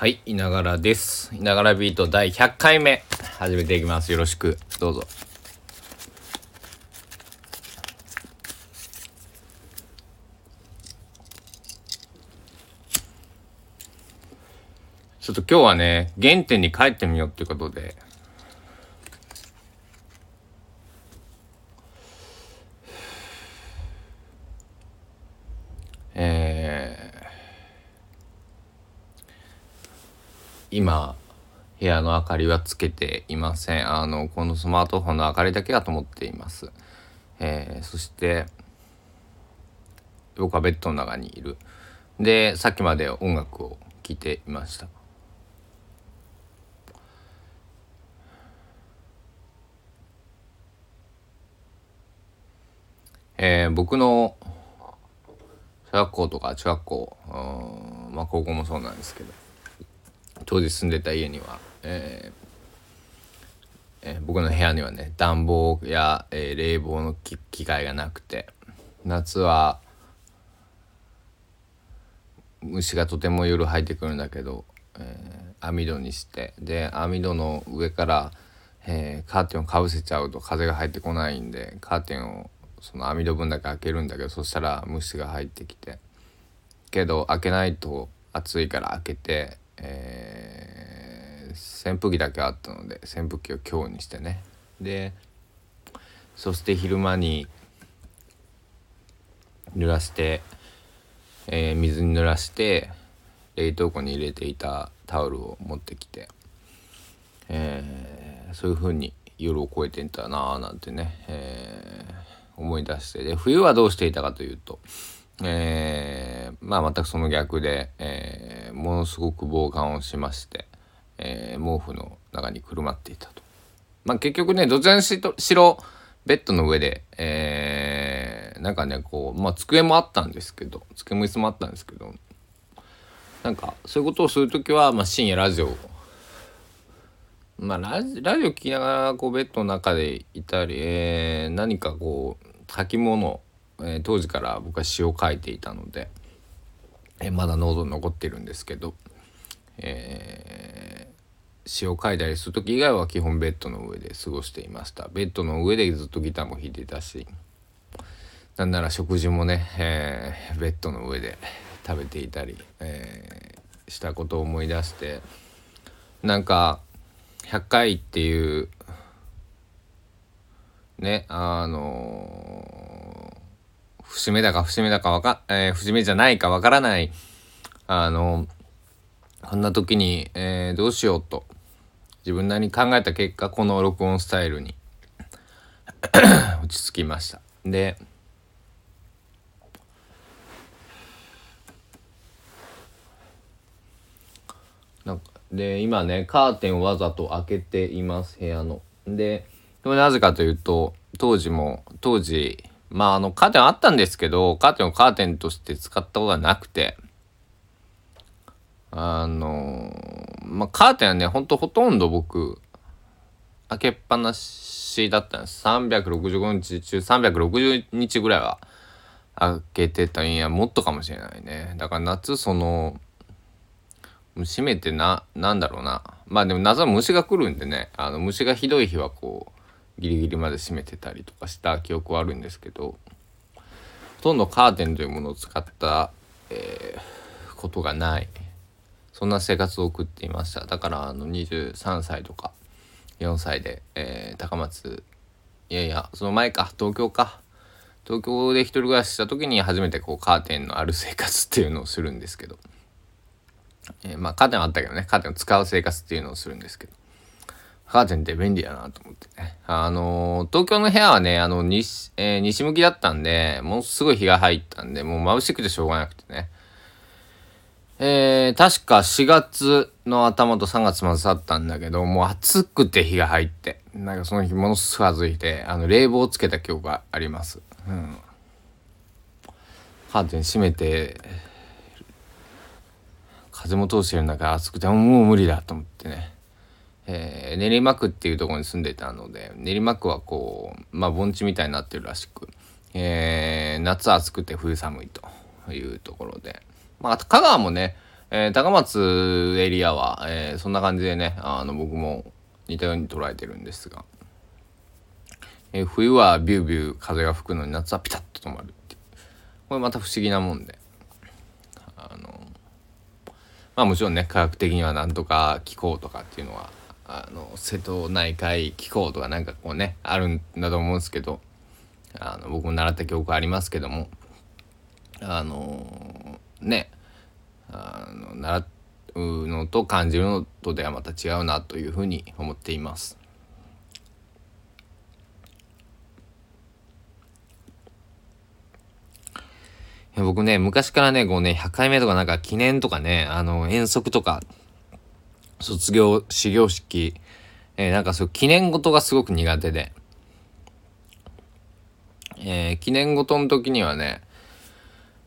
はい、いながらです。いながらビート第100回目、始めていきます。よろしく、どうぞ。ちょっと今日はね、原点に帰ってみようっていうことで、今部屋の明かりはつけていません。あのこのスマートフォンの明かりだけが灯っています、えーそして僕はベッドの中にいる。でさっきまで音楽を聴いていました。えー僕の小学校とか中学校まあ高校もそうなんですけど。当時住んでた家には、えーえー僕の部屋にはね暖房や、えー冷房の機械がなくて夏は虫がとても夜入ってくるんだけど、えー網戸にしてで網戸の上から、えーカーテンをかぶせちゃうと風が入ってこないんでカーテンをその網戸分だけ開けるんだけどそしたら虫が入ってきてけど開けないと暑いから開けて、えー扇風機だけあったので扇風機を強にしてね。でそして昼間に濡らして、えー水に濡らして冷凍庫に入れていたタオルを持ってきて、えーそういう風に夜を越えていたなあなんてね、えー思い出して。で冬はどうしていたかというと、えーまあ全くその逆で、えーものすごく防寒をしまして、えー毛布の中にくるまっていたと。まあ結局ねどちらにしろベッドの上で、えーなんかねこうまあ机もあったんですけど机も椅子もあったんですけどなんかそういうことをする時は、まあ、深夜ラジオまあラジラジオ聞きながらこうベッドの中でいたり、えー何かこう書き物、えー当時から僕は詩を書いていたので、えまだノートに残ってるんですけど、えー詩を書いたりする時以外は基本ベッドの上で過ごしていました。ベッドの上でずっとギターも弾いてたしなんなら食事もね、えーベッドの上で食べていたり、えーしたことを思い出してなんか100回っていうねあの節目だか節目だかわか、えー節目じゃないかわからないあのこんな時に、えーどうしようと自分なりに考えた結果この録音スタイルに 落ち着きましたでなんかで今ねカーテンをわざと開けています部屋の。でこれなぜかというと当時も当時まああのカーテンあったんですけどカーテンをカーテンとして使ったことがなくて。あのまあカーテンはねほんとほとんど僕開けっぱなしだったんです。365日中360日ぐらいは開けてたんやもっとかもしれないね。だから夏その閉めてななんだろうな。まあでも夏は虫が来るんでね。あの虫がひどい日はこうギリギリまで閉めてたりとかした記憶はあるんですけどほとんどカーテンというものを使った、えーことがない。そんな生活を送っていました。だからあの23歳とか4歳で、えー高松いやいやその前か東京か。東京で一人暮らしした時に初めてこうカーテンのある生活っていうのをするんですけど。えーまあカーテンはあったけどね。カーテンを使う生活っていうのをするんですけど。カーテンって便利だなと思ってね。あのー東京の部屋はねあの西,、えー西向きだったんでものすごい日が入ったんでもう眩しくてしょうがなくてね。えー確か4月の頭と3月末だったんだけどもう暑くて日が入ってなんかその日ものすごい暑い日であの冷房をつけた記憶があります、うん、カーテン閉めて風も通してる中暑くてもう無理だと思ってね、えー練馬区っていうところに住んでたので練馬区はこうまあ盆地みたいになってるらしく、えー夏暑くて冬寒いというところで。まあと香川もねえー、高松エリアは、えー、そんな感じでねあの僕も似たように捉えてるんですが、えー、冬はビュービュー風が吹くのに夏はピタッと止まるってこれまた不思議なもんで。あのまあもちろんね科学的にはなんとか気候とかっていうのはあの瀬戸内海気候とかなんかこうねあるんだと思うんですけどあの僕も習った記憶ありますけどもあのねあの習うのと感じるのとではまた違うなというふうに思っています。僕ね、昔からね、こうね、100回目とかなんか記念とかね、あの、遠足とか、卒業、始業式、えー、なんかそう、記念事がすごく苦手で、えー、記念事の時にはね、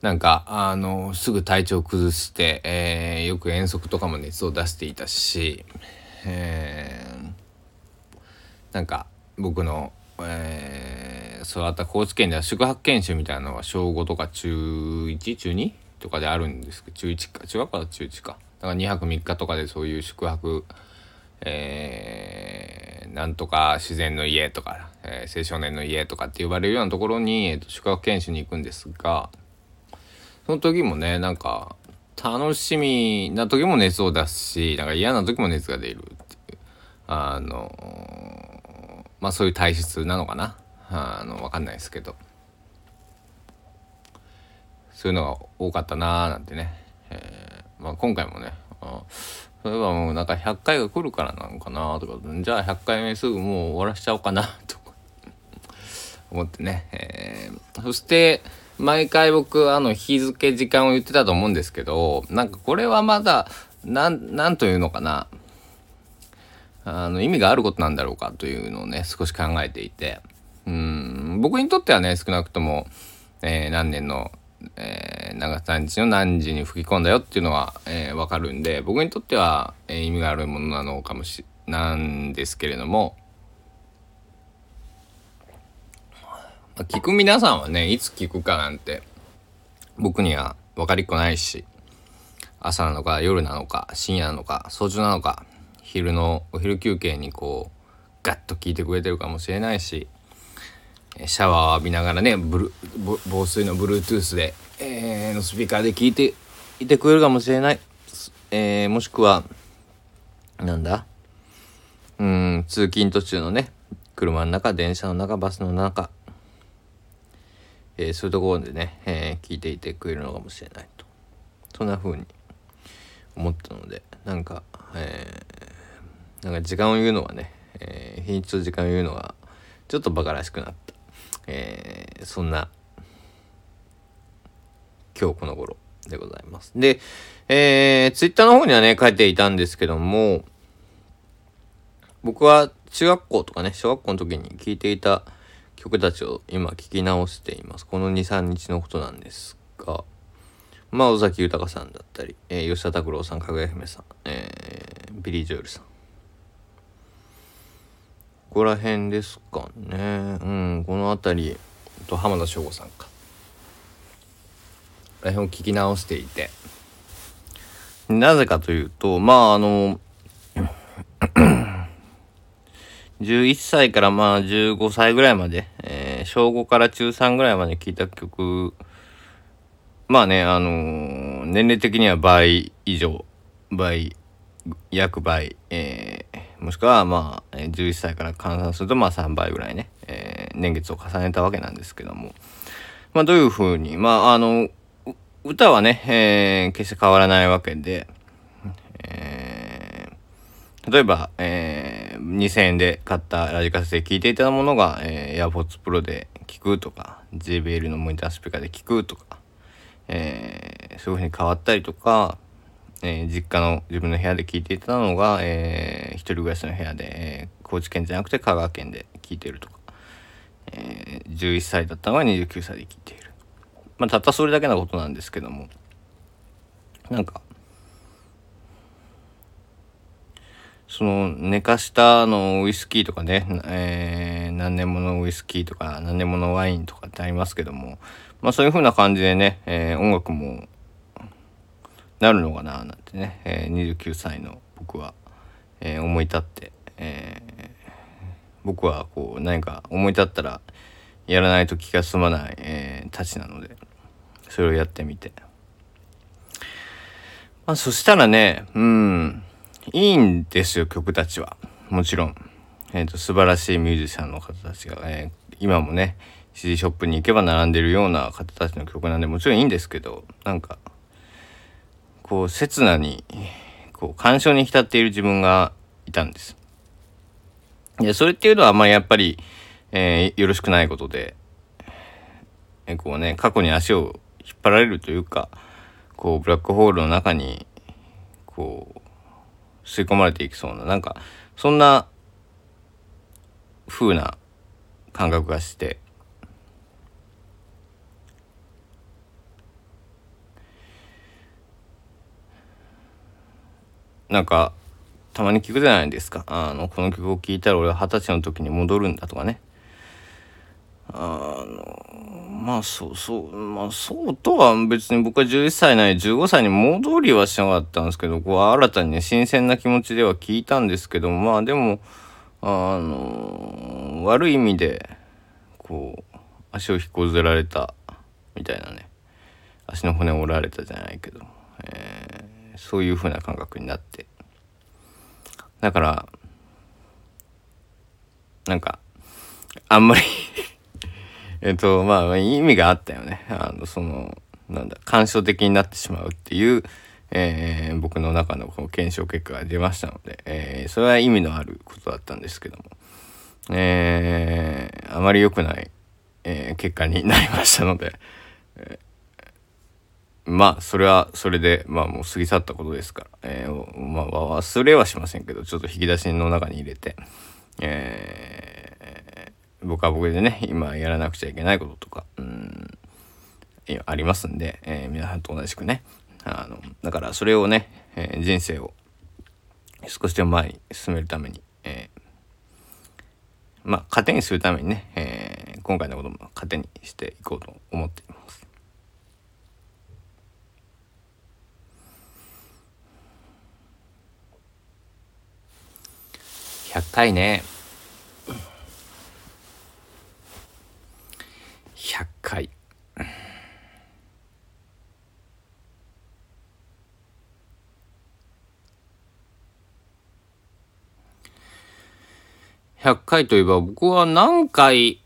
なんか、あの、すぐ体調崩して、えー、よく遠足とかも熱を出していたし、えー、なんか、僕の、えー、育った高知県では宿泊研修みたいなのが小5とか中 1? 中 2? とかであるんですけど、中1か、中学から中1か。だから2泊3日とかでそういう宿泊、えー、なんとか自然の家とか、えー、青少年の家とかって呼ばれるようなところに、えーと宿泊研修に行くんですが、その時もね、なんか、楽しみな時も熱を出すし、なんか嫌な時も熱が出るっていう、あの、まあそういう体質なのかな。あの、わかんないですけど。そういうのが多かったなーなんてね。えー、まあ今回もね、そういえばもうなんか100回が来るからなのかなとか、じゃあ100回目すぐもう終わらしちゃおうかなとか 思ってね。えー、そして、毎回僕、あの、日付、時間を言ってたと思うんですけど、なんかこれはまだ、なん、なんというのかな。あの、意味があることなんだろうかというのをね、少し考えていて、うん、僕にとってはね、少なくとも、えー、何年の、えー、長何日の何時に吹き込んだよっていうのは、えー、わかるんで、僕にとっては、えー、意味があるものなのかもし、なんですけれども、ま聞く皆さんはね、いつ聞くかなんて、僕には分かりっこないし、朝なのか夜なのか深夜なのか早朝なのか昼のお昼休憩にこうガッと聞いてくれてるかもしれないしシャワーを浴びながらねブル防水の Bluetooth で、えー、のスピーカーで聞いていてくれるかもしれない、えー、もしくはなんだ？うん通勤途中のね車の中電車の中バスの中。えー、そういうところでね、えー、聞いていてくれるのかもしれないと。そんな風に思ったのでなんか、えー、なんか時間を言うのはね、えー、日にちと時間を言うのはちょっとバカらしくなった、えー、そんな今日この頃でございます。で、えー、ツイッターの方にはね書いていたんですけども僕は中学校とかね小学校の時に聞いていた曲たちを今聞き直しています。この2、3日のことなんですが、まあ、尾崎豊さんだったり、えー、吉田拓郎さん、かぐや姫さん、えー、ビリー・ジョエルさん。ここら辺ですかね。うん、この辺り、と浜田省吾さんか。こら辺を聞き直していて。なぜかというと、まあ、あの、11歳からまあ15歳ぐらいまで、えー、小5から中3ぐらいまで聴いた曲、まあね、あのー、年齢的には倍以上、倍、約倍、えー、もしくはまあ、11歳から換算するとまあ3倍ぐらいね、えー、年月を重ねたわけなんですけども、まあどういうふうに、まああの、歌はね、えー、決して変わらないわけで、えー、例えば、えー2000円で買ったラジカセで聞いていたものが、えー、AirPods Pro で聞くとか JBL のモニタースピーカーで聞くとか、えー、そういう風に変わったりとか、えー、実家の自分の部屋で聞いていたのが、えー、一人暮らしの部屋で、えー、高知県じゃなくて香川県で聞いてるとか、えー、11歳だったのが29歳で聞いている。まあ、たったそれだけのことなんですけどもなんかその寝かしたのウイスキーとかね、えー、何年ものウイスキーとか何年ものワインとかってありますけども、まあそういう風な感じでね、えー、音楽もなるのかななんてね、えー、29歳の僕は、えー、思い立って、えー、僕はこう何か思い立ったらやらないと気が済まない、え、たちなのでそれをやってみて。まあそしたらねうんいいんですよ曲たちは。もちろん、えーと、素晴らしいミュージシャンの方たちが、え、今もね CD ショップに行けば並んでるような方たちの曲なんでもちろんいいんですけどなんかこう刹那にこう感傷に浸っている自分がいたんです。でそれっていうのはあんまりやっぱり、えー、よろしくないことで、えー、こうね過去に足を引っ張られるというかこうブラックホールの中にこう吸い込まれていきそうななんかそんな風な感覚がしてなんかたまに聞くじゃないですか。あのこの曲を聴いたら俺は二十歳の時に戻るんだとかね。あのまあそうそうまあそうとは別に僕は11歳なり15歳に戻りはしなかったんですけどこう新たにね新鮮な気持ちでは聞いたんですけどまあでもあの悪い意味でこう足を引っこずられたみたいなね。足の骨折られたじゃないけど、えー、そういう風な感覚になって。だからなんかあんまり えっとまあ意味があったよね。あのそのなんだ感傷的になってしまうっていう、えー、僕の中のこの検証結果が出ましたので、えー、それは意味のあることだったんですけども、えー、あまり良くない、え、結果になりましたので、えーまあそれはそれでまあもう過ぎ去ったことですから、えー、まあ忘れはしませんけどちょっと引き出しの中に入れて、えー、僕は僕でね今やらなくちゃいけないこととかうんありますんで、えー、皆さんと同じくねあのだからそれをね、えー、人生を少しでも前に進めるために、えー、まあ糧にするためにね、えー、今回のことも糧にしていこうと思っています。100回ね。100回。100回といえば僕は何回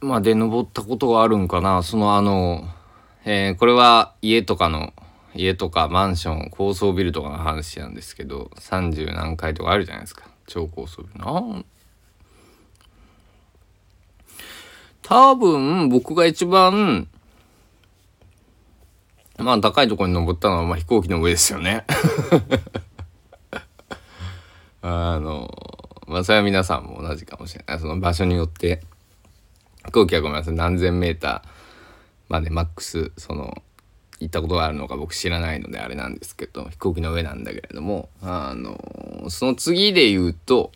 まで登ったことがあるんかな。そのあの、えー、これは家とかの家とかマンション高層ビルとかの話なんですけど30何回とかあるじゃないですか。超高層ビルな。多分僕が一番まあ高いところに登ったのはまあ飛行機の上ですよね。あのまあそれは皆さんも同じかもしれない。その場所によって。飛行機はごめんなさい。何千メーターまでマックスその行ったことがあるのか僕知らないのであれなんですけど飛行機の上なんだけれどもあのその次で言うと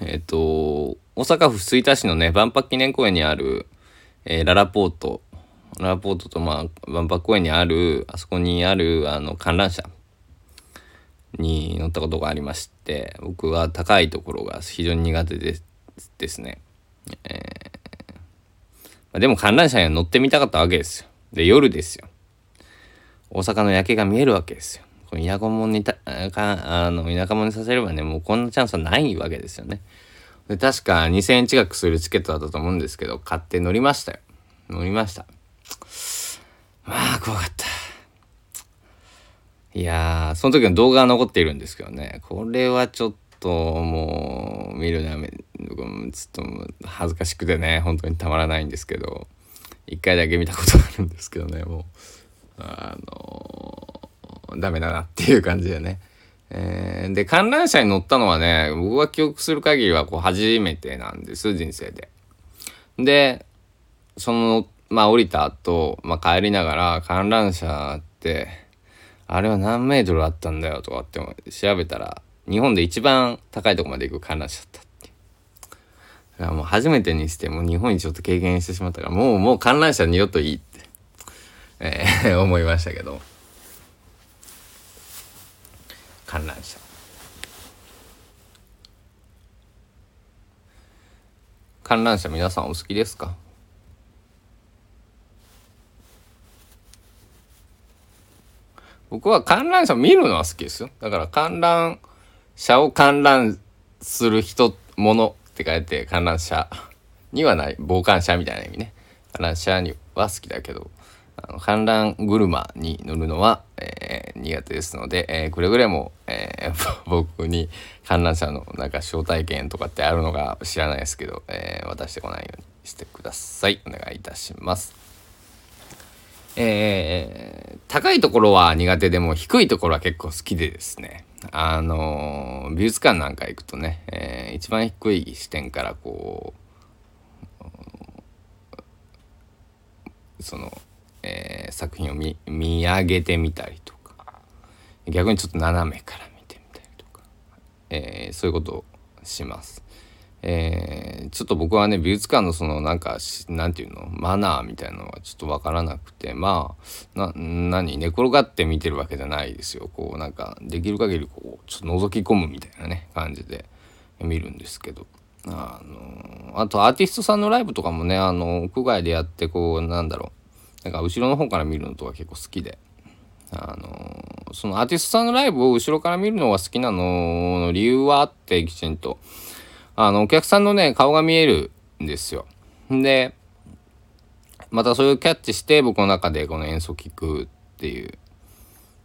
えっ、ー、と大阪府吹田市のね万博記念公園にある、えー、ララポート。ララポートとまあ万博公園にあるあそこにあるあの観覧車に乗ったことがありまして僕は高いところが非常に苦手でですね、えーまあ、でも観覧車には乗ってみたかったわけですよ。で夜ですよ。大阪の夜景が見えるわけですよ。この田舎者にたかあの田舎者にさせればねもうこんなチャンスはないわけですよね。で確か2000円近くするチケットだったと思うんですけど買って乗りましたよ。乗りました。まあ怖かった。いやーその時の動画が残っているんですけどねこれはちょっともう見るのやめちょっと恥ずかしくてね本当にたまらないんですけど一回だけ見たことがあるんですけどねもう。あのー、ダメだなっていう感じでね。えー、で、観覧車に乗ったのはね、僕が記憶する限りはこう初めてなんです、人生で。で、その、まあ降りた後、まあ帰りながら観覧車って、あれは何メートルあったんだよとかって調べたら、日本で一番高いとこまで行く観覧車だったってだからもう初めてにしてもう日本にちょっと経験してしまったから、もう、もう観覧車によっといいって、思いましたけど。観覧車。観覧車皆さんお好きですか？僕は観覧車見るのは好きですよ。だから観覧車を観覧する人物って書いて観覧車にはない傍観者みたいな意味ね。観覧車には好きだけど。あの観覧車に乗るのは、えー、苦手ですので、えー、くれぐれも、えー、僕に観覧車のなんか招待券とかってあるのか知らないですけど、えー、渡してこないようにしてくださいお願いいたします。えー、高いところは苦手でも低いところは結構好きでですねあの美術館なんか行くとね、えー、一番低い視点からこうそのえー、作品を見見上げてみたりとか。逆にちょっと斜めから見てみたりとか、えー、そういうことをします。えー、ちょっと僕はね美術館のそのなんかなんていうの？マナーみたいなのはちょっと分からなくて。まあ何？寝転がって見てるわけじゃないですよ。こうなんかできる限りこうちょっと覗き込むみたいなね感じで見るんですけど。あのあとアーティストさんのライブとかもねあの屋外でやってこうなんだろう。なんか後ろの方から見るのとか結構好きで。あのそのアーティストさんのライブを後ろから見るのが好きなのの理由はあってきちんとあのお客さんのね顔が見えるんですよ。でまたそれをキャッチして僕の中でこの演奏聴くっていう、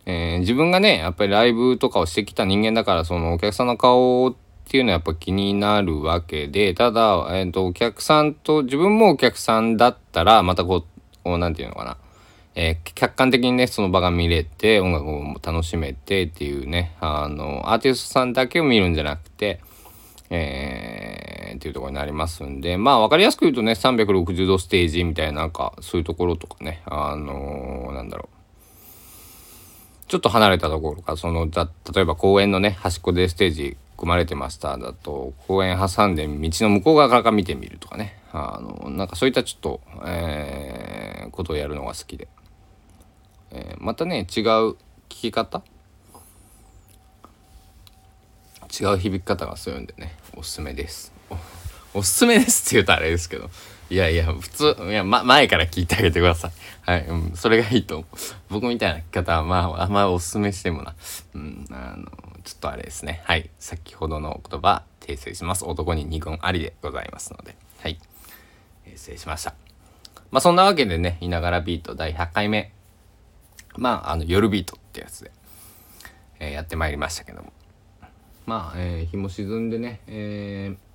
えー、自分がねやっぱりライブとかをしてきた人間だからそのお客さんの顔っていうのはやっぱ気になるわけでただ、えーとお客さんと自分もお客さんだったらまたこうこう何て言うのかな、えー、客観的にねその場が見れて音楽も楽しめてっていうねあのアーティストさんだけを見るんじゃなくてえー、っていうところになりますんでまあ分かりやすく言うとね360度ステージみたいななんかそういうところとかねあのー、なんだろう。ちょっと離れたところかそのだ例えば公園のね端っこでステージ組まれてましただと公園挟んで道の向こう側から見てみるとかねあのなんかそういったちょっと、えー、ことをやるのが好きで、えー、またね違う聞き方？違う響き方がするんでねおすすめです。おすすめですって言うとあれですけど。いやいや普通いや、ま、前から聞いてあげてください。はい、うん、それがいいと思う。僕みたいな聞き方はまああんまおすすめしてもな。うんあのちょっとあれですね。はい先ほどの言葉訂正します。男に二言ありでございますので。はい失礼しました。まあそんなわけでね、いながらビート第100回目。まあ、あの、夜ビートってやつで、えー、やってまいりましたけども。まあ、えー、日も沈んでね、えー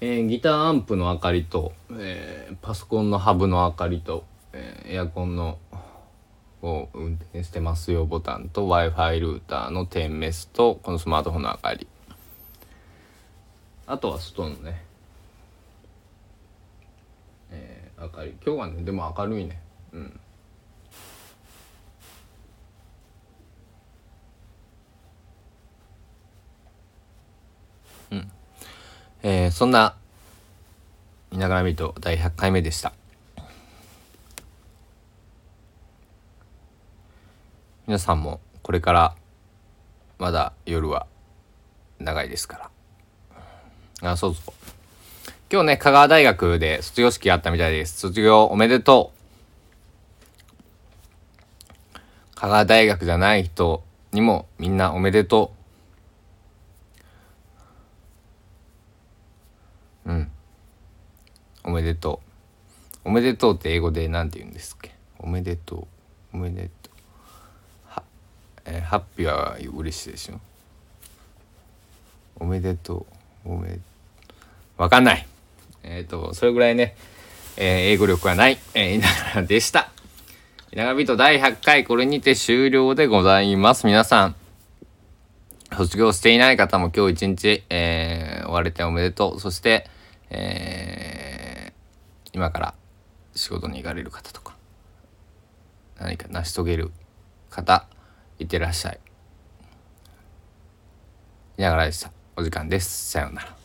えー、ギターアンプの明かりと、えー、パソコンのハブの明かりと、えー、エアコンのを運転してますよボタンと w i f i ルーターの点メスとこのスマートフォンの明かりあとは外のね明かり今日はねでも明るいね。うん。うん。えー、そんな「いながらみと」第100回目でした。皆さんもこれからまだ夜は長いですから。あそうそう。今日ね、香川大学で卒業式あったみたいです。卒業おめでとう。香川大学じゃない人にもみんなおめでとう。うん。おめでとう。おめでとうって英語で何て言うんですっけ？おめでとう。おめでとう。は、えー、ハッピーは嬉しいでしょ？おめでとう。おめで。わかんない。えっ、ー、と、それぐらいね、えー、英語力はない、えー、稲川でした。稲川ビート第100回、これにて終了でございます。皆さん、卒業していない方も今日一日、えー、終われておめでとう。そして、えー、今から仕事に行かれる方とか、何か成し遂げる方、いってらっしゃい。稲川でした。お時間です。さようなら。